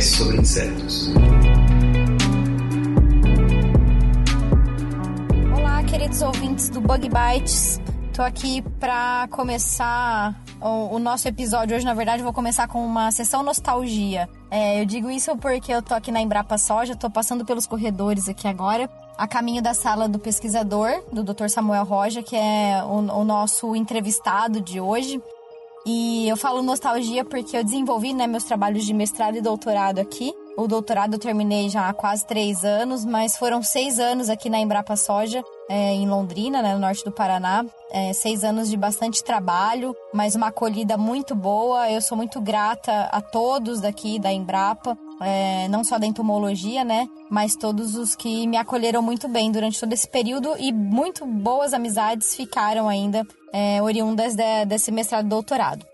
podcast sobre insetos. Olá, queridos ouvintes do Bug Bites. Tô aqui para começar o, o nosso episódio hoje. Na verdade, vou começar com uma sessão nostalgia. É, eu digo isso porque eu tô aqui na Embrapa Soja, tô passando pelos corredores aqui agora, a caminho da sala do pesquisador, do Dr. Samuel Roja, que é o, o nosso entrevistado de hoje. E eu falo nostalgia porque eu desenvolvi né, meus trabalhos de mestrado e doutorado aqui. O doutorado eu terminei já há quase três anos, mas foram seis anos aqui na Embrapa Soja, é, em Londrina, né, no norte do Paraná. É, seis anos de bastante trabalho, mas uma acolhida muito boa. Eu sou muito grata a todos daqui da Embrapa, é, não só da entomologia, né, mas todos os que me acolheram muito bem durante todo esse período e muito boas amizades ficaram ainda é, oriundas de, desse mestrado e doutorado.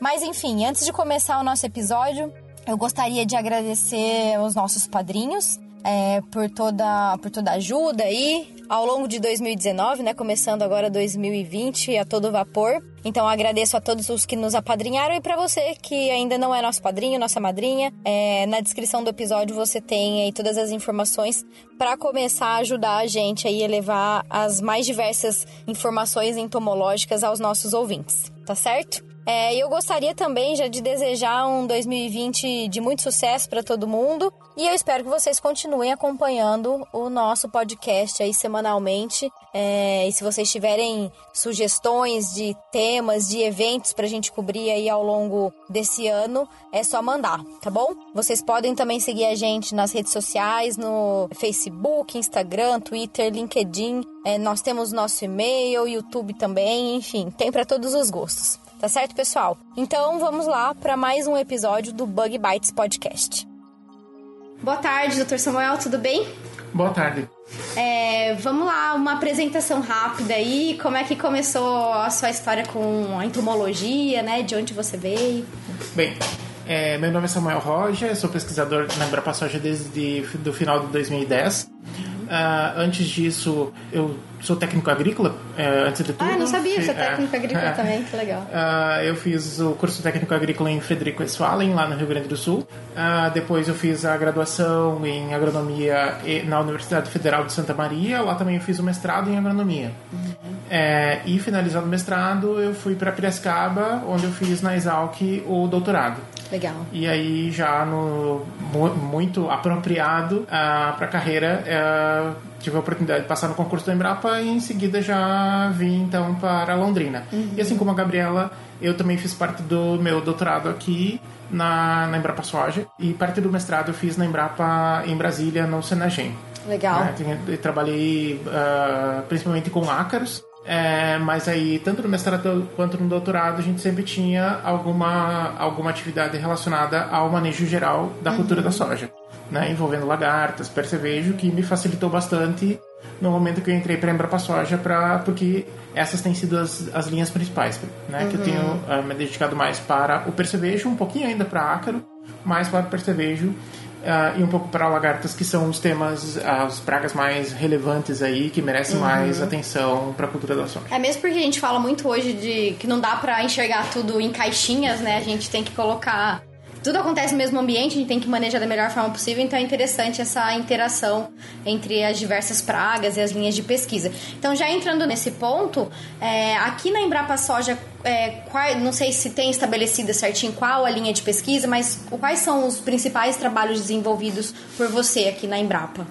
Mas enfim, antes de começar o nosso episódio, eu gostaria de agradecer aos nossos padrinhos é, por toda por toda ajuda aí ao longo de 2019, né? Começando agora 2020 a todo vapor. Então agradeço a todos os que nos apadrinharam e para você que ainda não é nosso padrinho, nossa madrinha, é, na descrição do episódio você tem aí todas as informações para começar a ajudar a gente aí a levar as mais diversas informações entomológicas aos nossos ouvintes, tá certo? É, eu gostaria também já de desejar um 2020 de muito sucesso para todo mundo e eu espero que vocês continuem acompanhando o nosso podcast aí semanalmente. É, e se vocês tiverem sugestões de temas, de eventos para a gente cobrir aí ao longo desse ano, é só mandar, tá bom? Vocês podem também seguir a gente nas redes sociais, no Facebook, Instagram, Twitter, LinkedIn. É, nós temos nosso e-mail, YouTube também, enfim, tem para todos os gostos. Tá certo, pessoal? Então vamos lá para mais um episódio do Bug Bites Podcast. Boa tarde, doutor Samuel, tudo bem? Boa tarde. É, vamos lá, uma apresentação rápida aí. Como é que começou a sua história com a entomologia, né? De onde você veio? Bem, é, meu nome é Samuel Roja, sou pesquisador na Embrapa Soja desde o final de 2010. Ah, antes disso, eu sou técnico agrícola, é, antes de tudo. Ah, não sabia, você é técnico agrícola também, que legal. Ah, eu fiz o curso técnico agrícola em Frederico Westphalen, lá no Rio Grande do Sul. Ah, depois eu fiz a graduação em agronomia na Universidade Federal de Santa Maria. Lá também eu fiz o mestrado em agronomia. É, e finalizado o mestrado, eu fui para Piracicaba, onde eu fiz na Exalc o doutorado. Legal. E aí, já no mu- muito apropriado para a carreira, eh, tive a oportunidade de passar no concurso da Embrapa e em seguida já vim então para Londrina. E assim como a Gabriela, eu também fiz parte do meu doutorado aqui na, na Embrapa Soja e parte do mestrado eu fiz na Embrapa em Brasília, no Senagem. Legal. Né? Trabalhei ah, principalmente com ácaros, é, mas aí, tanto no mestrado quanto no doutorado, a gente sempre tinha alguma, alguma atividade relacionada ao manejo geral da cultura da soja, né? envolvendo lagartas, percevejo, que me facilitou bastante no momento que eu entrei para a Embrapa Soja, pra, porque essas têm sido as, as linhas principais, né? que eu tenho ah, me dedicado mais para o percevejo, um pouquinho ainda para ácaro, mais para o percevejo ah, e um pouco para lagartas, que são os temas, as pragas mais relevantes aí, que merecem mais atenção para a cultura da soja. É mesmo porque a gente fala muito hoje de que não dá pra enxergar tudo em caixinhas, né? A gente tem que colocar. Tudo acontece no mesmo ambiente, a gente tem que manejar da melhor forma possível, então é interessante essa interação entre as diversas pragas e as linhas de pesquisa. Então, já entrando nesse ponto, é, aqui na Embrapa Soja, é, qual- não sei se tem estabelecida certinho qual a linha de pesquisa, mas quais são os principais trabalhos desenvolvidos por você aqui na Embrapa?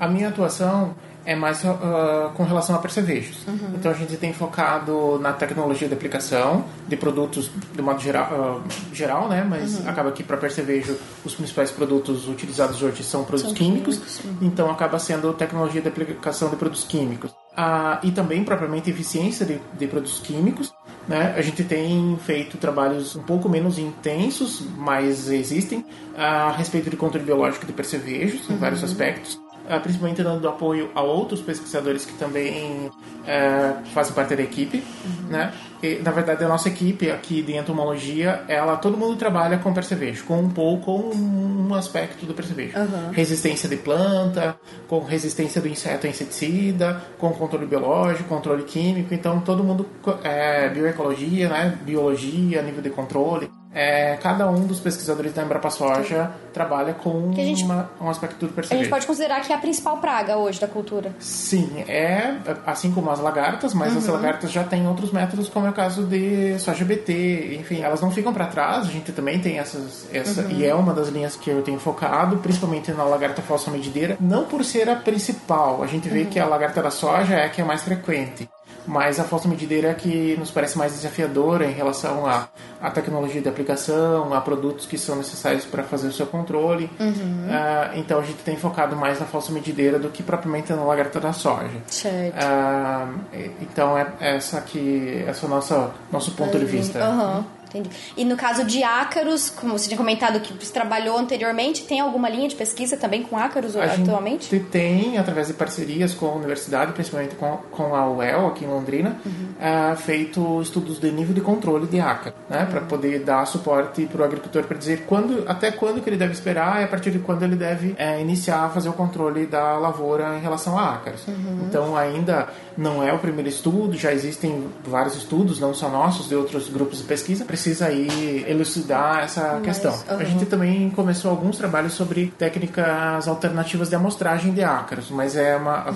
A minha atuação é mais ah, com relação a percevejos. Então a gente tem focado na tecnologia de aplicação de produtos de modo geral, ah, geral né? Mas acaba que para percevejo os principais produtos utilizados hoje são produtos químicos, então acaba sendo tecnologia de aplicação de produtos químicos. Ah, e também propriamente eficiência de, de produtos químicos Né? A gente tem feito trabalhos um pouco menos intensos, mas existem, a respeito de controle biológico de percevejos, em vários aspectos. Uh, principalmente dando apoio a outros pesquisadores que também uh, fazem parte da equipe, né? E, na verdade, a nossa equipe aqui de entomologia, ela todo mundo trabalha com percevejo, com um pouco com um aspecto do percevejo. Uhum. Resistência de planta, com resistência do inseto a inseticida, com controle biológico, controle químico. Então, todo mundo é bioecologia, né? Biologia, nível de controle. É, cada um dos pesquisadores da Embrapa Soja trabalha com a gente- uma- um aspecto do A percevejo. gente pode considerar que é a principal praga hoje da cultura. Sim, é assim como as lagartas, mas Uhum. as lagartas já têm outros métodos, como é o caso de soja BT, enfim, elas não ficam para trás, a gente também tem essas, essa, Uhum. e é uma das linhas que eu tenho focado, principalmente na lagarta falsa medideira, não por ser a principal, a gente Uhum. vê que a lagarta da soja é a que é mais frequente. Mas a falsa medideira é que nos parece mais desafiadora em relação à, à tecnologia de aplicação, a produtos que são necessários para fazer o seu controle. Uhum. Ah, então a gente tem focado mais na falsa medideira do que propriamente na lagarta da soja. Certo. Ah, então é essa que esse é o nosso nosso ponto de vista. Aham, entendi. E no caso de ácaros, como você tinha comentado que você trabalhou anteriormente, tem alguma linha de pesquisa também com ácaros A atualmente? gente tem, através de parcerias com a universidade, principalmente com, com a UEL, aqui em Londrina, Uhum. ah, feito estudos de nível de controle de ácaro, né, para Uhum. poder dar suporte para o agricultor para dizer quando, até quando que ele deve esperar e a partir de quando ele deve eh, iniciar a fazer o controle da lavoura em relação a ácaros. Uhum. Então ainda não é o primeiro estudo, já existem vários estudos, não só nossos, de outros grupos de pesquisa. Precisa aí elucidar essa questão. A aham. gente também começou alguns trabalhos sobre técnicas alternativas de amostragem de ácaros, mas é uma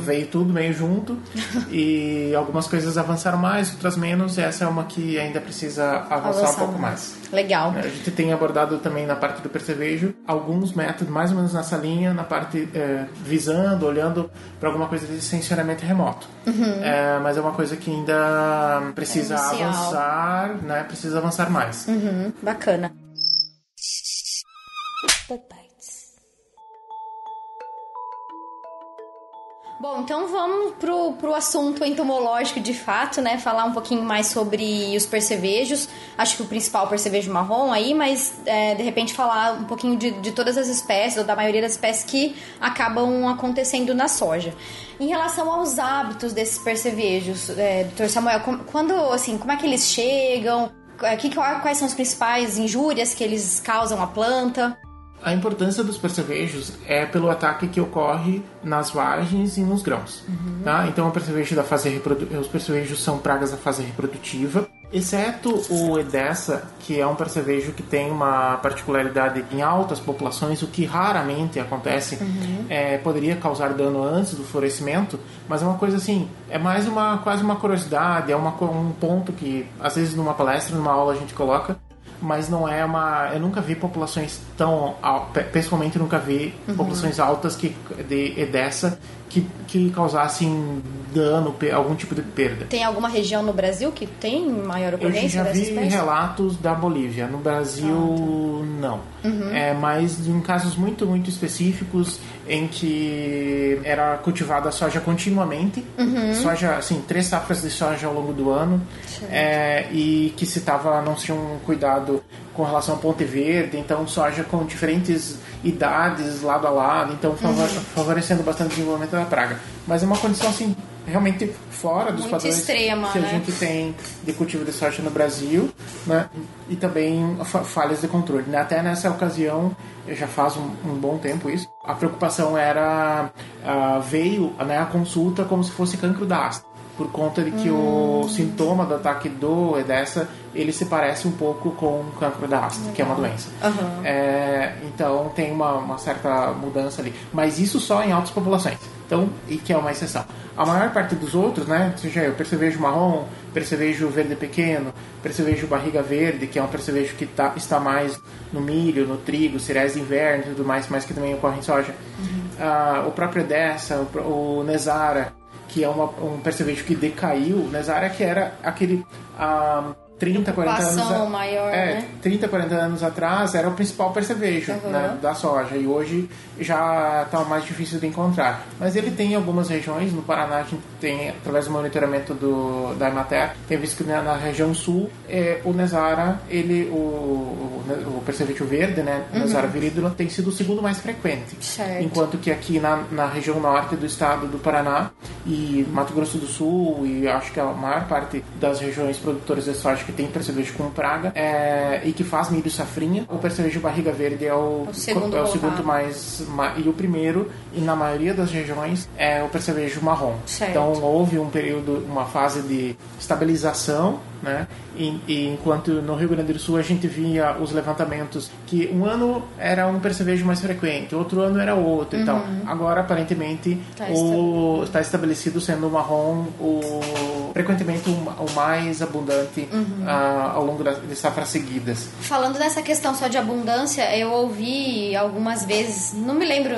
veio tudo meio junto e algumas coisas avançaram mais, outras menos. E essa é uma que ainda precisa avançar Avançar um pouco mais. Legal. A gente tem abordado também na parte do percevejo alguns métodos mais ou menos nessa linha, na parte eh, visando, olhando para alguma coisa de sensoramento remoto. Eh, mas é uma coisa que ainda precisa É avançar, né? Precisa avançar mais. Uhum, bacana. Bom, então vamos pro, pro assunto entomológico de fato, né? Falar um pouquinho mais sobre os percevejos. Acho que o principal é o percevejo marrom aí, mas é, de repente falar um pouquinho de, de todas as espécies, ou da maioria das espécies que acabam acontecendo na soja. Em relação aos hábitos desses percevejos, é, doutor Samuel, quando, assim, como é que eles chegam? É, que- quais são as principais injúrias que eles causam à planta? A importância dos percevejos é pelo ataque que ocorre nas vagens e nos grãos. Tá? Então, o percevejo da fase reprodu... os percevejos são pragas da fase reprodutiva, exceto o Edessa, que é um percevejo que tem uma particularidade em altas populações, o que raramente acontece, é, poderia causar dano antes do florescimento, mas é uma coisa assim, é mais uma quase uma curiosidade, é uma, um ponto que às vezes numa palestra, numa aula a gente coloca, mas não é uma. Eu nunca vi populações tão. al- pe- Pessoalmente, nunca vi populações altas que, de Edessa que, que causassem dano, algum tipo de perda. Tem alguma região no Brasil que tem maior Eu ocorrência já dessa vi espécie? relatos da Bolívia. No Brasil, não. É mais em casos muito, muito específicos em que era cultivada soja continuamente. Soja, assim, três safras de soja ao longo do ano. É, e que se tava, não se tinha um cuidado com relação ao Ponte Verde. Então, soja com diferentes idades, lado a lado. Então, favor- favorecendo bastante o desenvolvimento da praga. Mas é uma condição, assim, realmente fora dos Muito padrões extrema, que a né? gente tem de cultivo de soja no Brasil, né? E também fa- falhas de controle. né? Até nessa ocasião, já faz um, um bom tempo isso, a preocupação era ah, veio né, a consulta como se fosse cancro da haste, por conta de que o sintoma do ataque do Edessa ele se parece um pouco com o cancro da haste, que é uma doença. Aham. É, então tem uma, uma certa mudança ali. Mas isso só em altas populações. Então, e que é uma exceção. A maior parte dos outros, né? Seja eu, percevejo marrom, percevejo verde pequeno, percevejo barriga verde, que é um percevejo que tá, está mais no milho, no trigo, cereais de inverno e tudo mais, mas que também ocorre em soja. Ah, o próprio Dessa, o, o Nesara, que é uma, um percevejo que decaiu. Nesara que era aquele... ah, 30, 40 anos. A- maior, é, né? 30, 40 anos atrás era o principal percevejo Uhum. né, da soja e hoje já está mais difícil de encontrar. Mas ele tem algumas regiões, no Paraná a gente tem, através do monitoramento do, da Emater, tem visto que na, na região sul é, o Nesara, ele, o, o, o percevejo verde, né, o Nesara viridula, tem sido o segundo mais frequente. Uhum. Certo. Enquanto que aqui na, na região norte do estado do Paraná e Mato Grosso do Sul e acho que a maior parte das regiões produtoras de soja que tem percevejo com praga é, e que faz milho safrinha, o percevejo barriga verde é o, O segundo é o segundo mais ma- e o primeiro e na maioria das regiões é o percevejo marrom. Certo. Então houve um período, uma fase de estabilização, né? E, e enquanto no Rio Grande do Sul a gente via os levantamentos que um ano era um percevejo mais frequente, outro ano era outro e tal. Agora aparentemente Uhum. Tá o está estabelecido sendo o marrom o frequentemente o, ma- o mais abundante Uhum. ah, ao longo das de safras seguidas. Falando dessa questão só de abundância, eu ouvi algumas vezes, não me lembro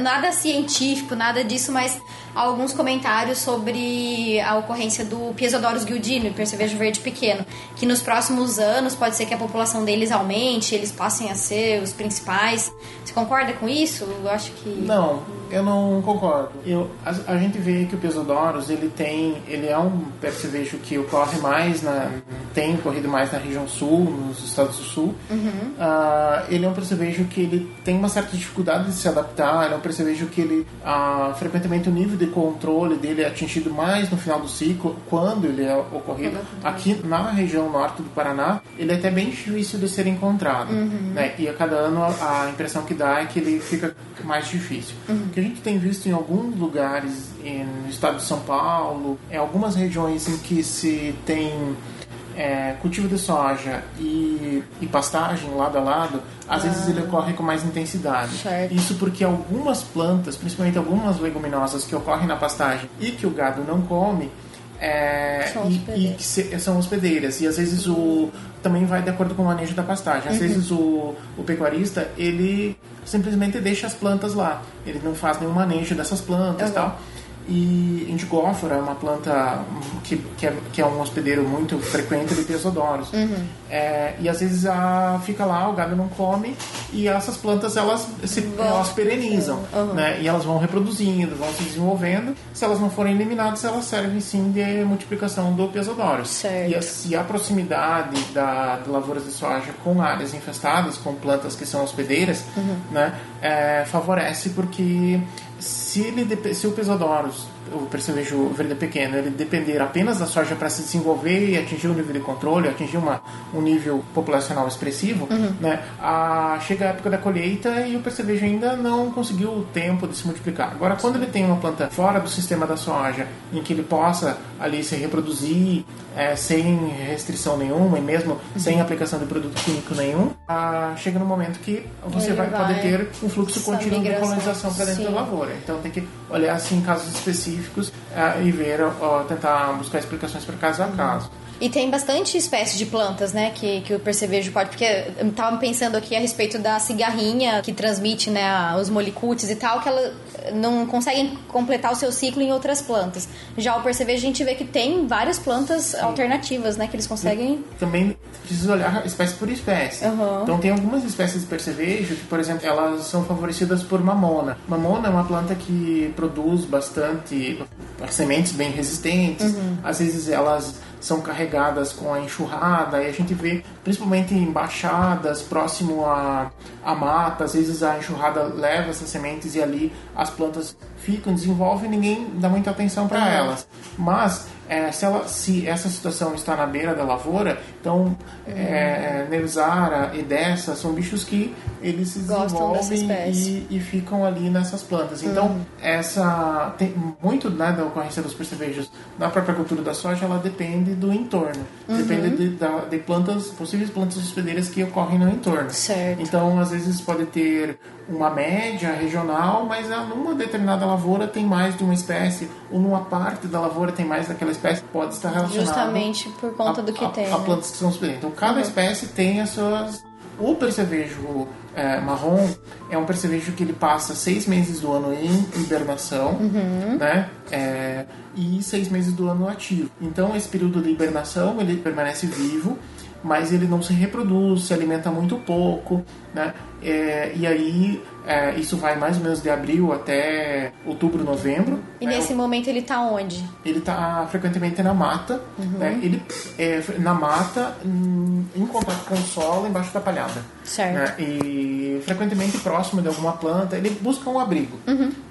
nada científico, nada disso, mas alguns comentários sobre a ocorrência do Piesodorus guildini, percevejo verde pequeno, que nos próximos anos pode ser que a população deles aumente, eles passem a ser os principais. Você concorda com isso? Eu acho que Não, eu não concordo. Eu, a, a gente vê que o Pesodorus ele tem, ele é um percevejo que ocorre mais na, tem ocorrido mais na região sul, nos estados do sul. Ah, ele é um percevejo que ele tem uma certa dificuldade de se adaptar. Ele é um percevejo que ele ah, frequentemente o nível de controle dele é atingido mais no final do ciclo, quando ele é ocorrido. Aqui na região norte do Paraná, ele é até bem difícil de ser encontrado, né? E a cada ano a impressão que dá é que ele fica mais difícil. A gente tem visto em alguns lugares no estado de São Paulo, em algumas regiões em que se tem é, cultivo de soja e, e pastagem lado a lado, às vezes ele ocorre com mais intensidade. Certo. Isso porque algumas plantas, principalmente algumas leguminosas que ocorrem na pastagem e que o gado não come, é, São e, hospedeiras. e se- são hospedeiras. E às vezes o também vai de acordo com o manejo da pastagem. Às vezes o, o pecuarista ele simplesmente deixa as plantas lá. Ele não faz nenhum manejo dessas plantas e Uhum. tal. E indigófora é uma planta que, que, é, que é um hospedeiro muito frequente de tesodoros. Uhum. É, e às vezes a, fica lá, o gado não come e essas plantas elas se Vão- elas perenizam, Uhum. né? E elas vão reproduzindo, vão se desenvolvendo. Se elas não forem eliminadas, elas servem sim de multiplicação do pesodoros. Certo. E a, se a proximidade da, de lavouras de soja com áreas infestadas, com plantas que são hospedeiras, Uhum. né? é, favorece porque se, ele, se o Pesodorus, o percevejo verde pequeno, ele depender apenas da soja para se desenvolver e atingir um nível de controle, atingir uma, um nível populacional expressivo, né, a, chega a época da colheita e o percevejo ainda não conseguiu o tempo de se multiplicar. Agora, quando ele tem uma planta fora do sistema da soja, em que ele possa ali se reproduzir é, sem restrição nenhuma e mesmo sem aplicação de produto químico nenhum, a, chega no momento que você vai, vai poder ter um fluxo contínuo de colonização para dentro sim. da lavoura. Então tem que olhar assim casos específicos ah, e ver, tentar buscar explicações para caso a caso. E tem bastante espécie de plantas, né, que, que o percevejo pode... Porque eu tava pensando aqui a respeito da cigarrinha que transmite, né, os molicutes e tal, que ela não conseguem completar o seu ciclo em outras plantas. Já o percevejo a gente vê que tem várias plantas alternativas, né, que eles conseguem... Também precisa olhar espécie por espécie. Uhum. Então tem algumas espécies de percevejo que, por exemplo, elas são favorecidas por mamona. Mamona é uma planta que produz bastante sementes bem resistentes. Uhum. Às vezes elas são carregadas com a enxurrada e a gente vê principalmente em baixadas próximo à, à mata às vezes a enxurrada leva essas sementes e ali as plantas ficam desenvolvem e ninguém dá muita atenção para Uhum. elas. Mas é, se, ela, se essa situação está na beira da lavoura então é, Neusara e dessa são bichos que eles se desenvolvem e, e ficam ali nessas plantas. Então essa tem muito né, da ocorrência dos percevejos na própria cultura da soja ela depende do entorno depende de, da- de plantas possíveis plantas hospedeiras que ocorrem no entorno Certo. então às vezes pode ter uma média regional mas ah, numa determinada lavoura tem mais de uma espécie ou numa parte da lavoura tem mais daquela espécie pode estar relacionado Justamente por conta a- do que a, tem, a né? plantas que são hospedeiras então cada espécie tem as suas o percevejo é, marrom é um percevejo que ele passa seis meses do ano em hibernação, né? É, e seis meses do ano ativo. Então, esse período de hibernação ele permanece vivo, mas ele não se reproduz, se alimenta muito pouco, né? É, e aí é, isso vai mais ou menos de abril até outubro, novembro. E né? nesse momento ele tá onde? Ele está frequentemente na mata, né? Ele é na mata, em, em contato com o solo, embaixo da palhada. Certo. né? E frequentemente próximo de alguma planta, ele busca um abrigo.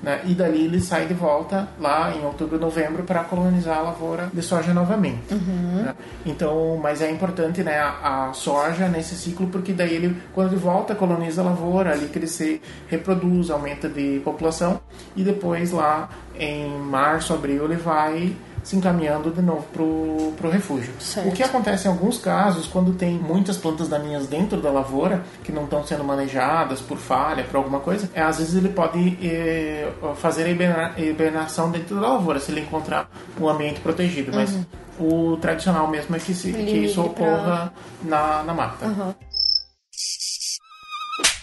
Né? E dali ele sai de volta lá em outubro, novembro para colonizar a lavoura de soja novamente. né? Então, mas é importante, né, a, a soja nesse ciclo porque daí ele quando ele volta coloniza a lavoura, ali se reproduz, aumenta de população e depois lá em março, abril ele vai se encaminhando de novo pro, pro refúgio. Certo. O que acontece em alguns casos, quando tem muitas plantas daninhas dentro da lavoura, que não estão sendo manejadas por falha, por alguma coisa, é, às vezes ele pode eh, fazer a hiberna- hibernação dentro da lavoura, se ele encontrar um ambiente protegido. Mas o tradicional mesmo é que, se, que isso migre pra- ocorra na, na mata. Aham.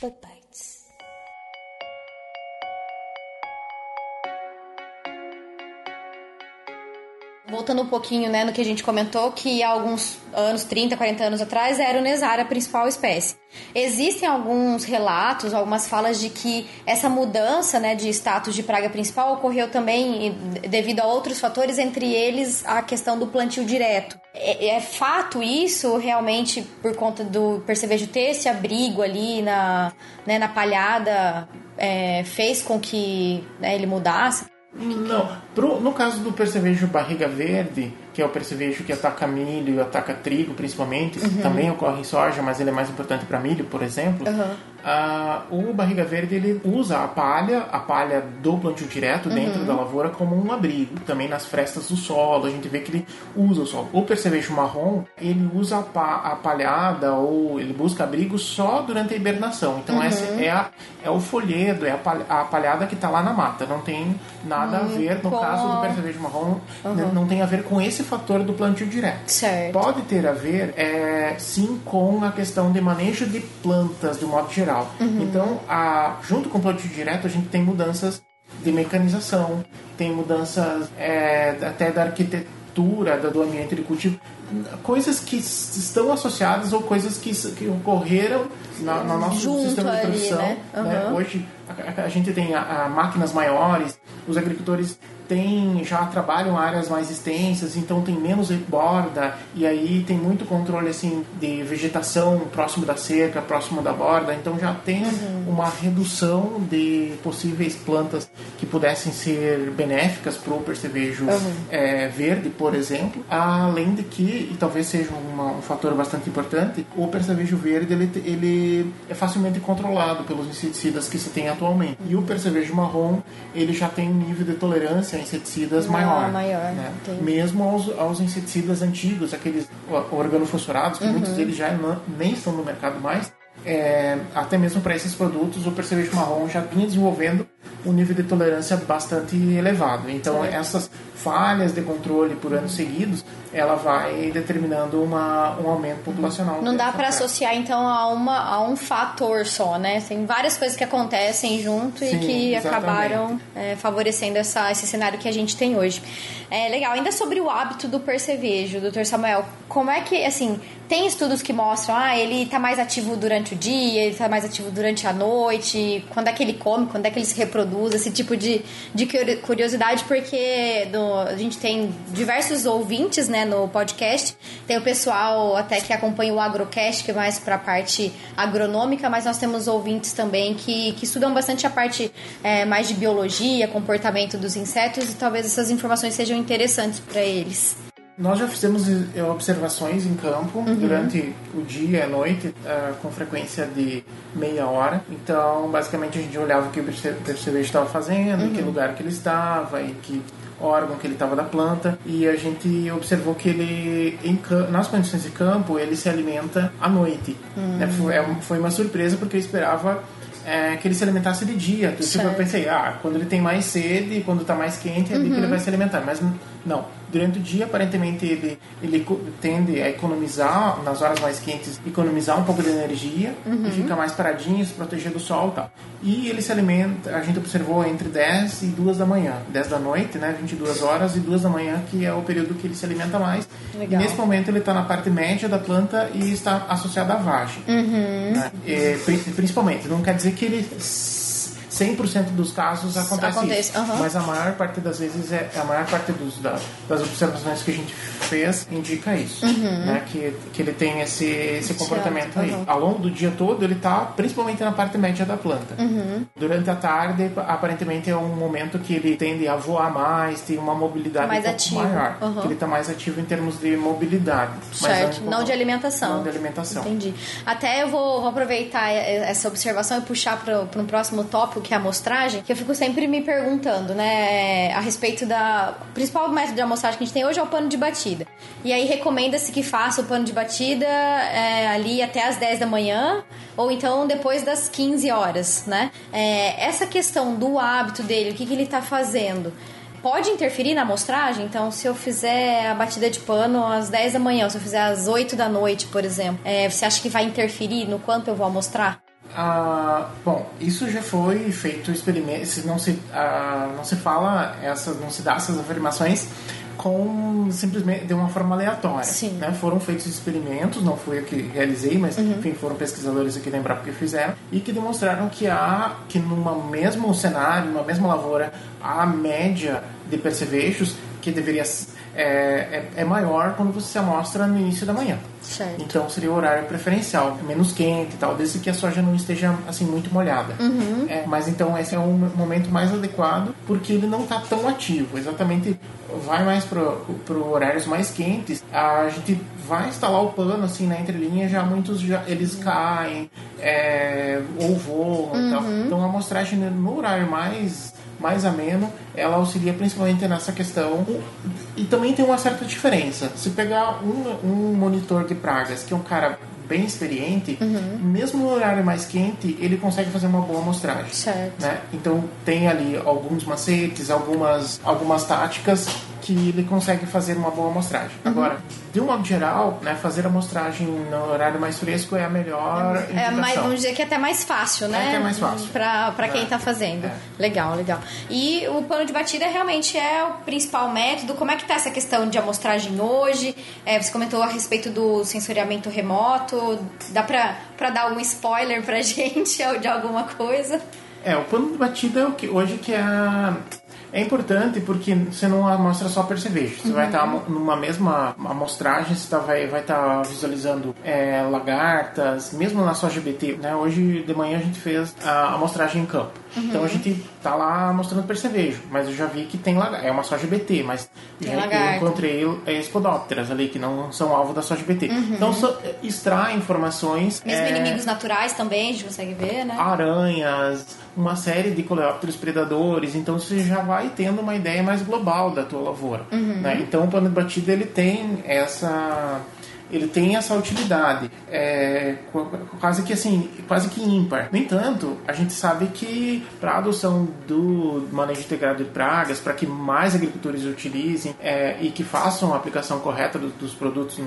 Bug bites. Voltando um pouquinho né, no que a gente comentou, que há alguns anos, 30, 40 anos atrás, era o Nesara a principal espécie. Existem alguns relatos, algumas falas de que essa mudança né, de status de praga principal ocorreu também devido a outros fatores, entre eles a questão do plantio direto. É, é fato isso, realmente, por conta do percevejo ter esse abrigo ali na, né, na palhada, é, fez com que né, ele mudasse? Não, pro- no caso do percevejo barriga verde, que é o percevejo que ataca milho e ataca trigo principalmente, também ocorre em soja, mas ele é mais importante para milho, por exemplo. ah, o barriga verde ele usa a palha, a palha do plantio direto dentro da lavoura como um abrigo. Também nas frestas do solo, a gente vê que ele usa o solo. O percevejo marrom, ele usa a, pa- a palhada ou ele busca abrigo só durante a hibernação. Então essa é, a- é o folhedo, é a, palha- a palhada que está lá na mata. Não tem nada a ver, no caso do percevejo marrom, não tem a ver com esse fator do plantio direto. Certo. Pode ter a ver, é, sim, com a questão de manejo de plantas, de modo geral. Então, a, junto com o plantio direto, a gente tem mudanças de mecanização, tem mudanças é, até da arquitetura, da- do ambiente de cultivo, coisas que estão associadas ou coisas que, que ocorreram na, no nosso Junto sistema de ali, produção. né? né? Uhum. Hoje a, a- a gente tem a, a máquinas maiores, os agricultores têm, já trabalham áreas mais extensas, então tem menos borda e aí tem muito controle assim de vegetação próximo da cerca, próximo da borda, então já tem uma redução de possíveis plantas que pudessem ser benéficas para o percevejo é, verde, por exemplo, além de que, e talvez seja uma- um fator bastante importante, o percevejo verde ele, ele é facilmente controlado pelos inseticidas que se tem atualmente. E o percevejo marrom, ele já tem um nível de tolerância inseticidas Ah, maior. maior, né? Mesmo aos, aos inseticidas antigos, aqueles organofosforados, que muitos deles já não- nem estão no mercado mais, é, até mesmo para esses produtos, o percevejo marrom já vinha desenvolvendo um nível de tolerância bastante elevado. Então, essas falhas de controle por anos seguidos, ela vai determinando uma, um aumento populacional. Não dá para associar então a, uma, a um fator só, né? Tem várias coisas que acontecem junto e Sim, que exatamente. acabaram é, favorecendo essa, esse cenário que a gente tem hoje. É legal. Ainda sobre o hábito do percevejo, doutor Samuel, como é que, assim, tem estudos que mostram, ah, ele tá mais ativo durante o dia, ele tá mais ativo durante a noite, quando é que ele come, quando é que ele se reproduz, esse tipo de, de curi- curiosidade, porque a gente tem diversos ouvintes, né, no podcast, tem o pessoal até que acompanha o Agrocast, que é mais pra parte agronômica, mas nós temos ouvintes também que, que estudam bastante a parte é, mais de biologia, comportamento dos insetos, e talvez essas informações sejam interessantes para eles. Nós já fizemos eh, observações em campo Uhum. durante o dia e a noite, eh, com frequência de meia hora. Então, basicamente, a gente olhava o que o perce- percevejo estava fazendo, Uhum. em que lugar que ele estava, em que órgão que ele estava da planta. E a gente observou que ele, em, nas condições de campo, ele se alimenta à noite. Hum. Né? Foi, uma surpresa, porque eu esperava é, que ele se alimentasse de dia. Tipo, eu pensei, ah, quando ele tem mais sede, quando está mais quente, é ali que ele vai se alimentar. Mas não, Durante o dia, aparentemente, ele, ele tende a economizar, nas horas mais quentes, economizar um pouco de energia e fica mais paradinho, se proteger do sol e tal. E ele se alimenta, a gente observou entre 10 e 2 da manhã. 10 da noite, né, 22 horas, e 2 da manhã, que é o período que ele se alimenta mais. Legal. E nesse momento ele está na parte média da planta e está associado à vagem. Né? E, pri- principalmente, não quer dizer que ele 100% dos casos acontece, Acontece, isso, aham. mas a maior parte das vezes é a maior parte dos, da- das observações que a gente fez indica isso, né? Que, que ele tem esse, esse comportamento aí. Ao longo do dia todo ele está principalmente na parte média da planta. Durante a tarde aparentemente é um momento que ele tende a voar mais, tem uma mobilidade Mais um pouco ativo, maior, que ele está mais ativo em termos de mobilidade, mas Certo, não pouco- de alimentação. Não de alimentação. Entendi. Até eu vou, vou aproveitar essa observação e puxar para um próximo tópico, que é a amostragem, que eu fico sempre me perguntando, né, a respeito da... O principal método de amostragem que a gente tem hoje é o pano de batida. E aí recomenda-se que faça o pano de batida é, ali até as 10 da manhã, ou então depois das 15 horas, né? É, essa questão do hábito dele, o que, que ele tá fazendo... Pode interferir na amostragem? Então, se eu fizer a batida de pano às 10 da manhã, ou se eu fizer às 8 da noite, por exemplo, é, você acha que vai interferir no quanto eu vou amostrar? Ah, bom, isso já foi feito experimento, não se ah, não se fala essas, não se dá essas afirmações com simplesmente de uma forma aleatória. Sim. Né? Foram feitos experimentos, não fui eu que realizei, mas enfim, foram pesquisadores aqui lembrar porque fizeram e que demonstraram que há que numa mesmo cenário, numa mesma lavoura, a média de percevejos que deveria é, é, é maior quando você se amostra no início da manhã. Certo. Então seria o horário preferencial, menos quente e tal, desde que a soja não esteja assim muito molhada. É, mas então esse é um momento mais adequado porque ele não está tão ativo. Exatamente, vai mais para horários mais quentes. A gente vai instalar o pano assim na entrelinha, já muitos já eles caem é, ou voam e tal. Então a amostragem no horário mais mais ameno, ela auxilia principalmente nessa questão. E também tem uma certa diferença. Se pegar um, um monitor de pragas, que é um cara bem experiente, mesmo no horário mais quente, ele consegue fazer uma boa amostragem. Certo. Né? Então tem ali alguns macetes, algumas, algumas táticas que ele consegue fazer uma boa amostragem. Agora, de um modo geral, né, fazer a amostragem no horário mais fresco é a melhor É indicação. mais, vamos dizer que é até mais fácil, né? É até mais fácil. Pra, pra quem É. tá fazendo. É. Legal, legal. E o pano de batida realmente é o principal método. Como é que tá essa questão de amostragem hoje? É, você comentou a respeito do sensoriamento remoto. Dá pra, pra dar um spoiler pra gente de alguma coisa? É, o pano de batida é o que hoje que é a- é importante porque você não amostra só percevejo. Você vai estar numa mesma amostragem, você tá, vai vai estar visualizando é, lagartas, mesmo na soja BT. Né? Hoje de manhã a gente fez a amostragem em campo. Então a gente tá lá mostrando percevejo, mas eu já vi que tem lagarta. É uma soja BT, mas Tem já, eu encontrei é, espodópteras ali que não são alvo da soja BT. Então só, é, extrai informações. Mesmo é, inimigos naturais também, a gente consegue ver, né? aranhas, uma série de coleópteros predadores, então você já vai tendo uma ideia mais global da tua lavoura. né? Então o plano de batida ele tem essa ele tem essa utilidade é, qu- quase que assim quase que ímpar. No entanto a gente sabe que para a adoção do manejo integrado de pragas para que mais agricultores utilizem é, e que façam a aplicação correta do- dos produtos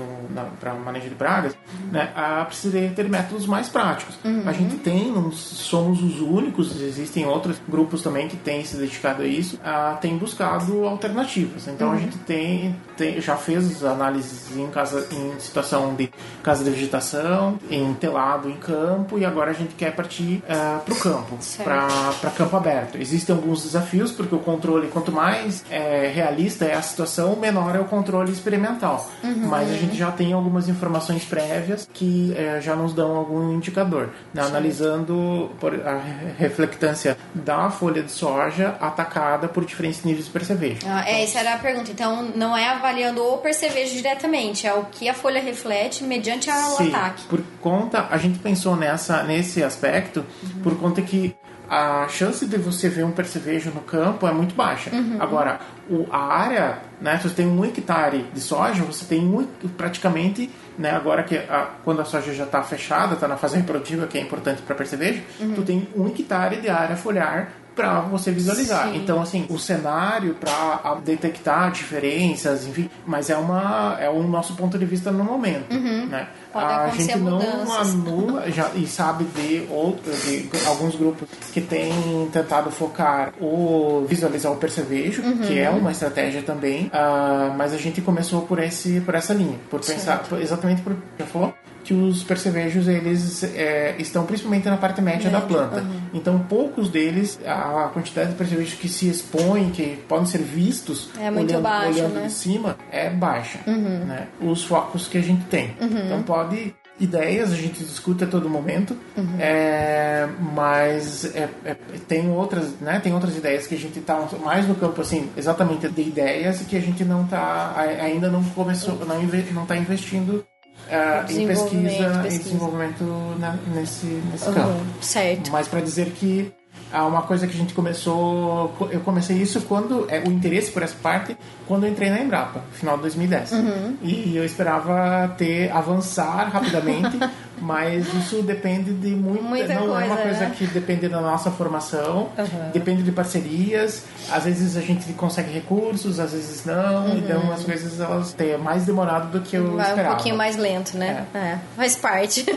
para manejo de pragas né, a, precisa ter métodos mais práticos. A gente tem não somos os únicos existem outros grupos também que têm se dedicado a isso a, tem buscado alternativas. Então a gente tem, tem- já fez análises em casa em situação de casa de vegetação em telado em campo e agora a gente quer partir para o campo para campo aberto. Existem alguns desafios porque o controle quanto mais é, realista é a situação menor é o controle experimental. Mas a gente já tem algumas informações prévias que é, já nos dão algum indicador né? analisando por- a reflectância da folha de soja atacada por diferentes níveis de percevejo. Ah, é, essa era a pergunta. Então, não é avaliando o percevejo diretamente, é o que a folha reflete mediante a- o Sim, ataque. por conta, a gente pensou nessa, nesse aspecto, por conta que a chance de você ver um percevejo no campo é muito baixa. Agora, o, a área, né, se você tem um hectare de soja, você tem um, praticamente, né, agora que a, quando a soja já está fechada, está na fase reprodutiva, que é importante para percevejo, tu tem um hectare de área foliar para você visualizar. Sim. Então, assim, o cenário para detectar diferenças, enfim, mas é uma é o nosso ponto de vista no momento, né? Uhum. Pode a gente não anula já, e sabe de outros de alguns grupos que têm tentado focar o visualizar o percevejo, que é Uhum. uma estratégia também, ah, mas a gente começou por esse por essa linha, por pensar por- exatamente por já falou que os percevejos eles é, estão principalmente na parte média da planta. uhum. Então poucos deles a quantidade de percevejos que se expõem, que podem ser vistos É olhando, baixa, olhando né? Uhum. de cima é baixa, né? Os focos que a gente tem. Então pode ideias a gente discute a todo momento, Uhum. é, mas é- é- tem outras, né? Tem outras ideias que a gente tá mais no campo assim, exatamente de ideias e que a gente não tá a- ainda não começou, não inve- não tá investindo é, em Desenvolvimento, pesquisa, em pesquisa. desenvolvimento na- nesse nesse Uhum, campo. certo. Mas para dizer que uma coisa que a gente começou, eu comecei isso quando é o interesse por essa parte quando eu entrei na Embrapa, final de 2010. Uhum. E eu esperava ter avançar rapidamente, mas isso depende de muito, Muita não é uma coisa, coisa né? que depende da nossa formação, depende de parcerias. Às vezes a gente consegue recursos, às vezes não. Então as coisas elas têm mais demorado do que eu Uhum. Vai um esperava. pouquinho mais lento, né? É. Faz parte.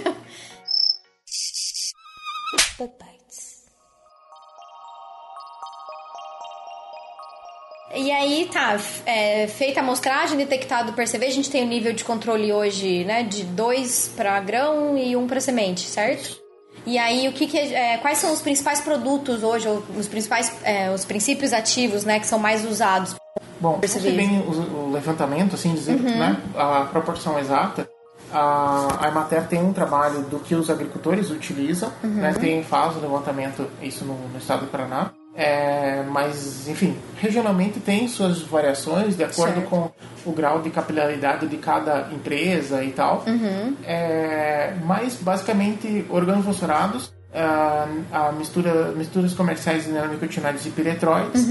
E aí, tá, é, feita a amostragem, detectado o percevejo, a gente tem o nível de controle hoje, né, de dois para grão e um para semente, certo? E aí, o que, que é, quais são os principais produtos hoje, ou os principais, é, os princípios ativos, né, que são mais usados? Bom, Percebi se bem o, o levantamento, assim dizer, né, a proporção exata, a, a Emater tem um trabalho do que os agricultores utilizam, né, tem, faz o levantamento, isso no, no estado do Paraná, é, mas, enfim, regionalmente tem suas variações de acordo Certo. com o grau de capilaridade de cada empresa e tal. É, mas, basicamente, organofosforados, a, a mistura, misturas comerciais de neonicotinoides e piretroides,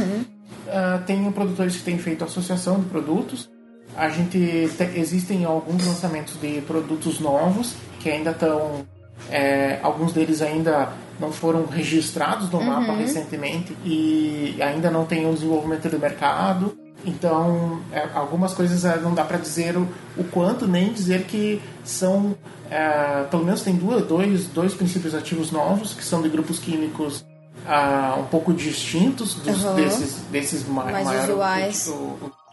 ah, tem produtores que têm feito associação de produtos. A gente te- existem alguns lançamentos de produtos novos que ainda estão é, alguns deles ainda não foram registrados no mapa recentemente e ainda não tem o desenvolvimento do mercado. Então, é, algumas coisas é, não dá para dizer o, o quanto, nem dizer que são. é, pelo menos tem duas, dois, dois princípios ativos novos, que são de grupos químicos ah, um pouco distintos dos, Uhum. desses, desses ma Mais maior usuais.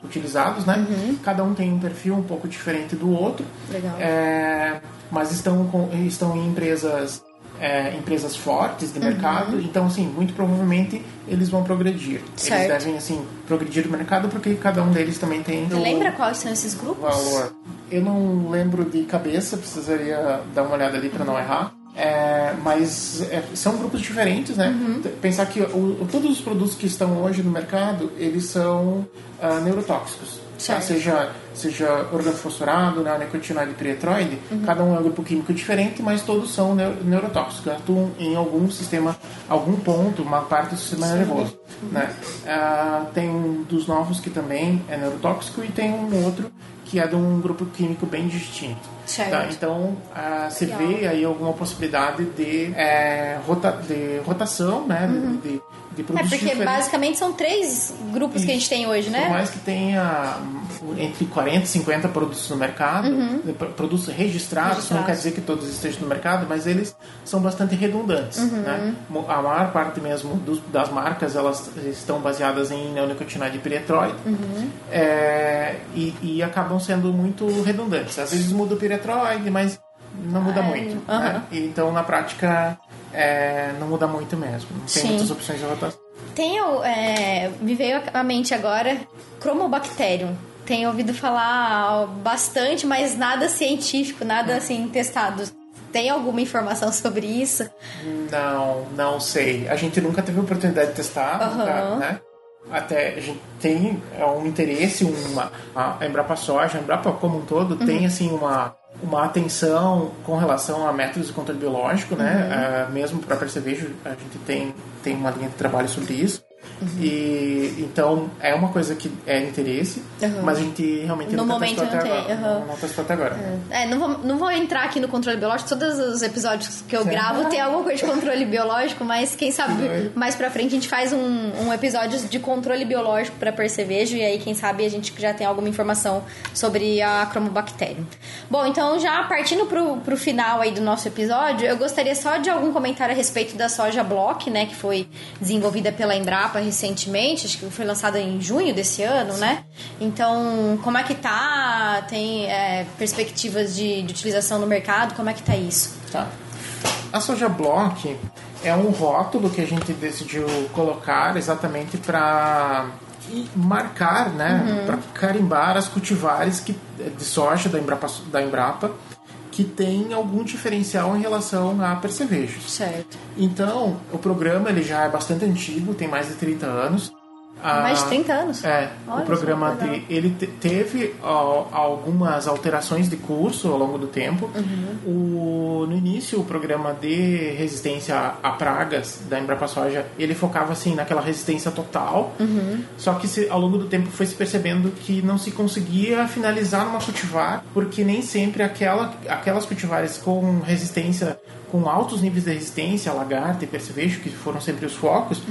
utilizados, né? Cada um tem um perfil um pouco diferente do outro. Legal. É, mas estão, com, estão em empresas é, empresas fortes de mercado, então assim, muito provavelmente eles vão progredir. Certo. Eles devem assim progredir no mercado porque cada um deles também tem Você lembra quais são esses grupos? valor. Eu não lembro de cabeça, precisaria dar uma olhada ali para não errar. É, mas é, são grupos diferentes, né? T- Pensar que o- todos os produtos que estão hoje no mercado, eles são ah, neurotóxicos. tá? Seja, seja organofosforado, né, neonicotinoide e piretroide, Uhum. cada um é um grupo químico diferente, mas todos são neu- neurotóxicos, atuam em algum sistema, algum ponto, uma parte do sistema nervoso. Né? Ah, tem um dos novos que também é neurotóxico e tem um outro que é de um grupo químico bem distinto. Tá? Então, ah, se vê aí alguma possibilidade de, é, rota, de rotação, né? De, de, de É, produtos porque diferentes. basicamente são três grupos que a gente tem hoje, Por né? mais que tenha hum, entre 40 e 50 produtos no mercado, de pro- produtos registrados, Registrados. não quer dizer que todos estejam no mercado, mas eles são bastante redundantes. Né? Mo- A maior parte mesmo dos- das marcas elas estão baseadas em neonicotinoide e piretroide é, e, e acabam sendo muito redundantes. Às vezes muda o piretroide, mas não muda É, muito. Né? Então, na prática, é, não muda muito mesmo. Não tem Sim. muitas opções de rotação. Tem, é, me veio à mente agora, Chromobacterium. Tenho ouvido falar bastante, mas nada científico, nada assim testado. Tem alguma informação sobre isso? Não, não sei. A gente nunca teve a oportunidade de testar, nunca, né? Até a gente tem é, um interesse, uma, a Embrapa Soja, a Embrapa como um todo, Uhum. tem assim uma, uma atenção com relação a métodos de controle biológico, né? Uhum. É, mesmo para percevejo, a gente tem, tem uma linha de trabalho sobre isso. E então é uma coisa que é interesse, Uhum. mas a gente realmente No nunca momento testou até não tem, agora. uhum. Não testou até agora. É, não vou, não vou entrar aqui no controle biológico. Todos os episódios que eu gravo tem alguma coisa de controle biológico, mas quem sabe mais pra frente a gente faz um, um episódio de controle biológico pra percevejo e aí quem sabe a gente já tem alguma informação sobre a cromobactéria. Bom, então já partindo pro, pro final aí do nosso episódio, eu gostaria só de algum comentário a respeito da soja block, né, que foi desenvolvida pela Embrapa recentemente, acho que foi lançada em junho desse ano, né? Então, como é que tá? Tem é, perspectivas de, de utilização no mercado? Como é que tá isso? Tá. A soja block é um rótulo que a gente decidiu colocar exatamente para marcar, né, para carimbar as cultivares que, de soja da Embrapa, da Embrapa que tem algum diferencial em relação a percevejos. Certo. Então, o programa ele já é bastante antigo, tem mais de 30 anos. Mais de Ah, 30 anos? É, Olha o programa de, ele te- teve ó, algumas alterações de curso ao longo do tempo. Uhum. O, no início, o programa de resistência a, a pragas da Embrapa Soja, ele focava assim naquela resistência total. Uhum. Só que se, ao longo do tempo foi se percebendo que não se conseguia finalizar numa cultivar, porque nem sempre aquela, aquelas cultivares com resistência com altos níveis de resistência, lagarta e percevejo, que foram sempre os focos,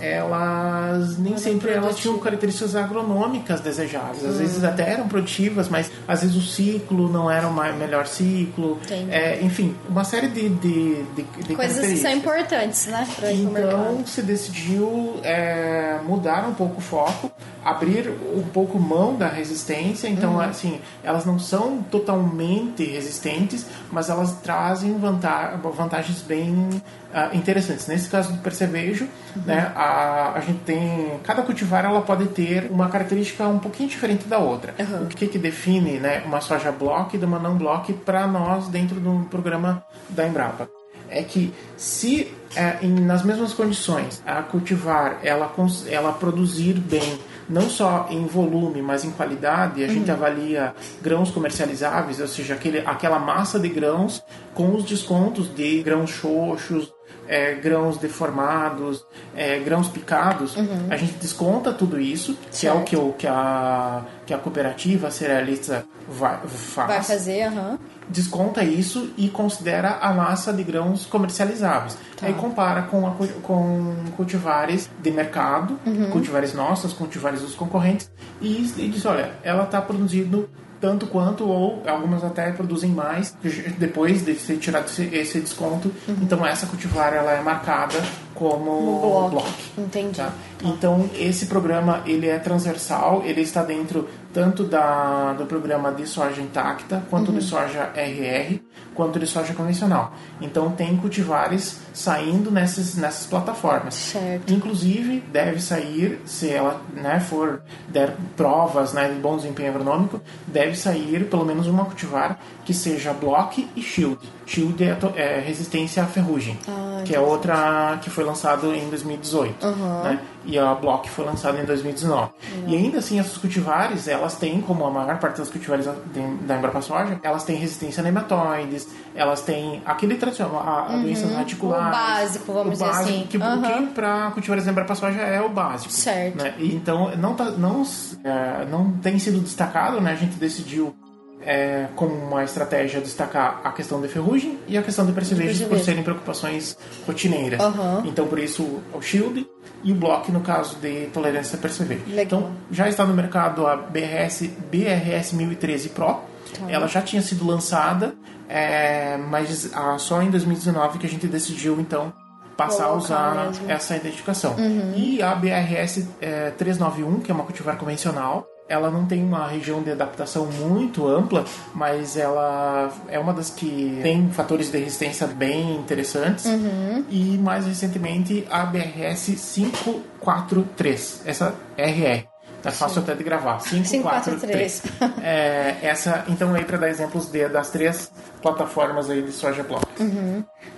elas nem sempre elas tinham características agronômicas desejáveis. Às vezes até eram produtivas, mas às vezes o ciclo não era o melhor ciclo. É, enfim, uma série de, de, de, de Coisas que são importantes, né? Então se decidiu é, mudar um pouco o foco, abrir um pouco mão da resistência. Então, Uhum. assim, elas não são totalmente resistentes, mas elas trazem vanta- vantagens bem ah, interessantes. Nesse caso do percevejo, Uhum. né, a, a gente tem cada cultivar ela pode ter uma característica um pouquinho diferente da outra. Uhum. O que que define, né, uma soja block de uma não block para nós dentro do programa da Embrapa? é que se é, em- nas mesmas condições a cultivar ela, ela produzir bem não só em volume mas em qualidade a gente avalia grãos comercializáveis ou seja aquele, aquela massa de grãos com os descontos de grãos xoxos é, grãos deformados é, grãos picados a gente desconta tudo isso que é o Certo. que, o, que, a, que a cooperativa cerealista vai, faz Vai fazer, aham. desconta isso e considera a massa de grãos comercializáveis. Aí compara com, a com cultivares de mercado, cultivares nossos, cultivares dos concorrentes, e, e diz, olha, ela está produzindo tanto quanto, ou algumas até produzem mais, depois de ser tirado esse, desconto. Então essa cultivar ela é marcada como bloco. block. Entendi. Tá? Então esse programa ele é transversal, ele está dentro tanto da, do programa de soja intacta, quanto Uhum. de soja RR, quanto de soja convencional. Então tem cultivares saindo nessas, nessas plataformas. Certo. Inclusive deve sair, se ela né, for der provas né, de bom desempenho agronômico, deve sair pelo menos uma cultivar que seja block e shield. Shield é, é resistência à ferrugem, Ah, que é outra que foi lançado em 2018, né? E a Block foi lançada em 2019. E ainda assim, essas cultivares, elas têm, como a maior parte das cultivares da, Embrapa Soja, elas têm resistência a nematóides, elas têm aquele tradicional, a, a doenças radiculares. O básico, vamos o dizer básico, assim. Que, Aham. que para cultivares da Embrapa Soja é o básico. Certo. né? E então, não, tá, não, é, não tem sido destacado, né? A gente decidiu é, como uma estratégia destacar a questão de ferrugem e a questão de percevejos por serem preocupações rotineiras. Aham. Então, por isso, o Shield e o Block no caso de tolerância a percevejo. Então, já está no mercado a BRS, BRS 1013 Pro. Tá. Ela já tinha sido lançada, é, mas ah, só em 2019 que a gente decidiu, então, passar a usar mesmo. Uhum. essa identificação. E a BRS é, 391, que é uma cultivar convencional, ela não tem uma região de adaptação muito ampla, mas ela é uma das que tem fatores de resistência bem interessantes. Uhum. E mais recentemente a BRS 543, essa RR. É fácil até de gravar. 543. 543. É, essa, então aí para dar exemplos de, das três plataformas aí de soja block.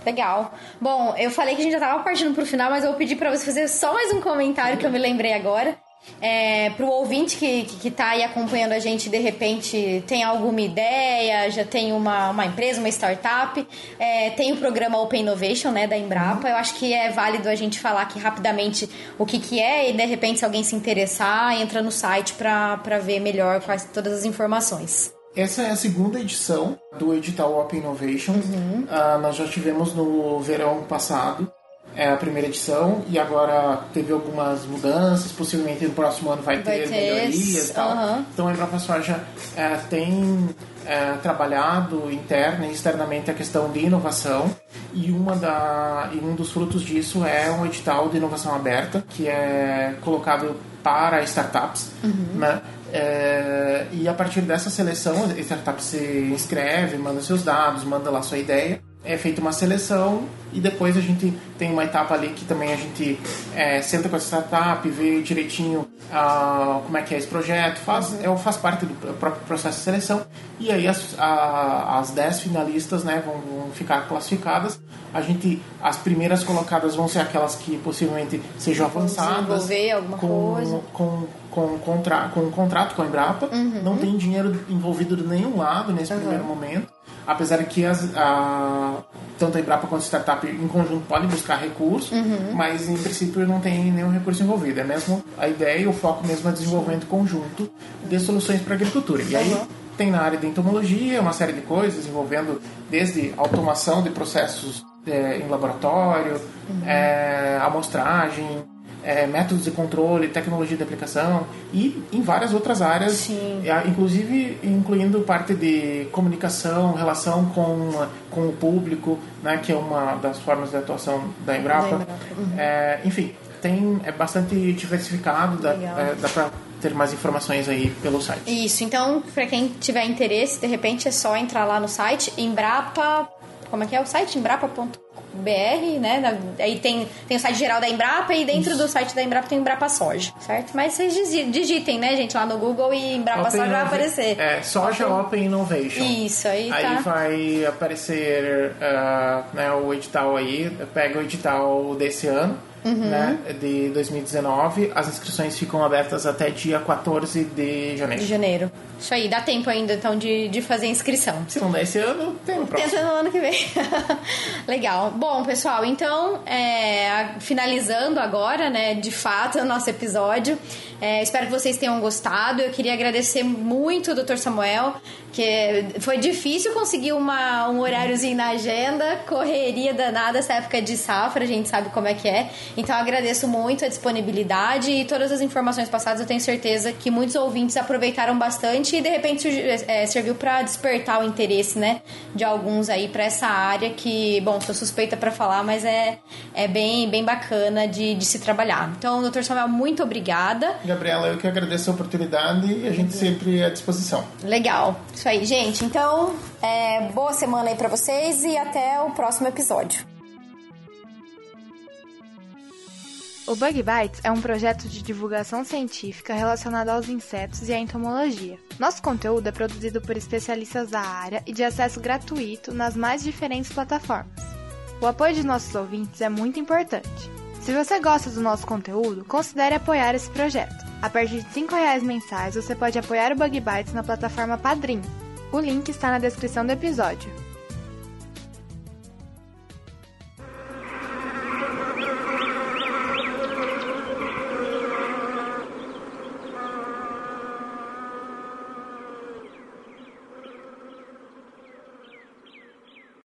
Legal. Bom, eu falei que a gente já tava partindo pro final, mas eu vou pedir pra você fazer só mais um comentário que eu me lembrei agora. É, para o ouvinte que, que, que tá aí acompanhando a gente, de repente tem alguma ideia, já tem uma, uma empresa, uma startup, é, tem o programa Open Innovation, né, da Embrapa. Eu acho que é válido a gente falar aqui rapidamente o que, que é e de repente se alguém se interessar, entra no site para ver melhor quais todas as informações. Essa é a segunda edição do edital Open Innovation. Uhum. Uh, nós já tivemos no verão passado é a primeira edição e agora teve algumas mudanças, possivelmente no próximo ano vai, vai ter, ter melhorias e tal. Uhum. Então a Embrapa Soja é, tem é, trabalhado interna e externamente a questão de inovação e uma da e um dos frutos disso é um edital de inovação aberta que é colocado para startups, uhum. né? É, e a partir dessa seleção, a startup se inscreve, manda seus dados, manda lá sua ideia é feita uma seleção e depois a gente tem uma etapa ali que também a gente é, senta com a startup, vê direitinho uh, como é que é esse projeto, faz, uhum. faz parte do próprio processo de seleção e aí as, a, as 10 finalistas né, vão, vão, ficar classificadas. A gente, as primeiras colocadas vão ser aquelas que possivelmente sejam avançadas. Desenvolver alguma com, coisa. Com, com, contra, com um contrato com a Embrapa. Uhum. Não tem dinheiro envolvido de nenhum lado nesse uhum. primeiro momento apesar que as, a, tanto a Embrapa quanto a startup em conjunto podem buscar recursos, uhum. mas em princípio não tem nenhum recurso envolvido. É mesmo a ideia e o foco mesmo é desenvolvimento conjunto de soluções para a agricultura. E aí tem na área de entomologia uma série de coisas envolvendo desde automação de processos é, em laboratório, uhum. é, amostragem, é, métodos de controle, tecnologia de aplicação e em várias outras áreas, Sim. inclusive incluindo parte de comunicação, relação com, com o público, né, que é uma das formas de atuação da Embrapa. Da Embrapa. Uhum. É, enfim, tem, é bastante diversificado, dá, é, dá para ter mais informações aí pelo site. Isso, então, para quem tiver interesse, de repente é só entrar lá no site embrapa. Como é que é o site? embrapa.com BR, né? Aí tem, tem o site geral da Embrapa e dentro Isso. do site da Embrapa tem Embrapa Soja, certo? Mas vocês digitem, né, gente, lá no Google e Embrapa Open Soja vai aparecer. É, Soja Open, Open Innovation. Isso, aí tá. Aí vai aparecer uh, né, o edital aí, pega o edital desse ano uhum. né, de 2019. As inscrições ficam abertas até dia 14 de janeiro. De janeiro. Isso aí, dá tempo ainda então de, de fazer a inscrição. Se não der esse ano, tem no próximo. Tenta no ano que vem. Legal. Bom, pessoal, então, é, finalizando agora, né, de fato, o nosso episódio. É, espero que vocês tenham gostado. Eu queria agradecer muito o Dr. Samuel, que foi difícil conseguir uma, um horáriozinho na agenda, correria danada essa época de safra, a gente sabe como é que é. Então agradeço muito a disponibilidade e todas as informações passadas. Eu tenho certeza que muitos ouvintes aproveitaram bastante e de repente é, serviu para despertar o interesse, né, de alguns aí para essa área que, bom, tô suspeita para falar, mas é, é bem, bem bacana de, de se trabalhar. Então, doutor Samuel, muito obrigada. Gabriela, eu que agradeço a oportunidade e a gente sempre é à disposição. Legal. Isso aí, gente. Então, é, boa semana aí para vocês e até o próximo episódio. O Bug Bites é um projeto de divulgação científica relacionado aos insetos e à entomologia. Nosso conteúdo é produzido por especialistas da área e de acesso gratuito nas mais diferentes plataformas. O apoio de nossos ouvintes é muito importante. Se você gosta do nosso conteúdo, considere apoiar esse projeto. A partir de R$ reais mensais, você pode apoiar o Bug Bites na plataforma Padrim. O link está na descrição do episódio.